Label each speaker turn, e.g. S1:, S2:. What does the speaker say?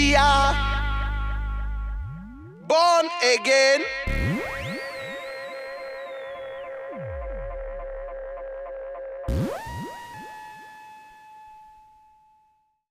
S1: We are born again.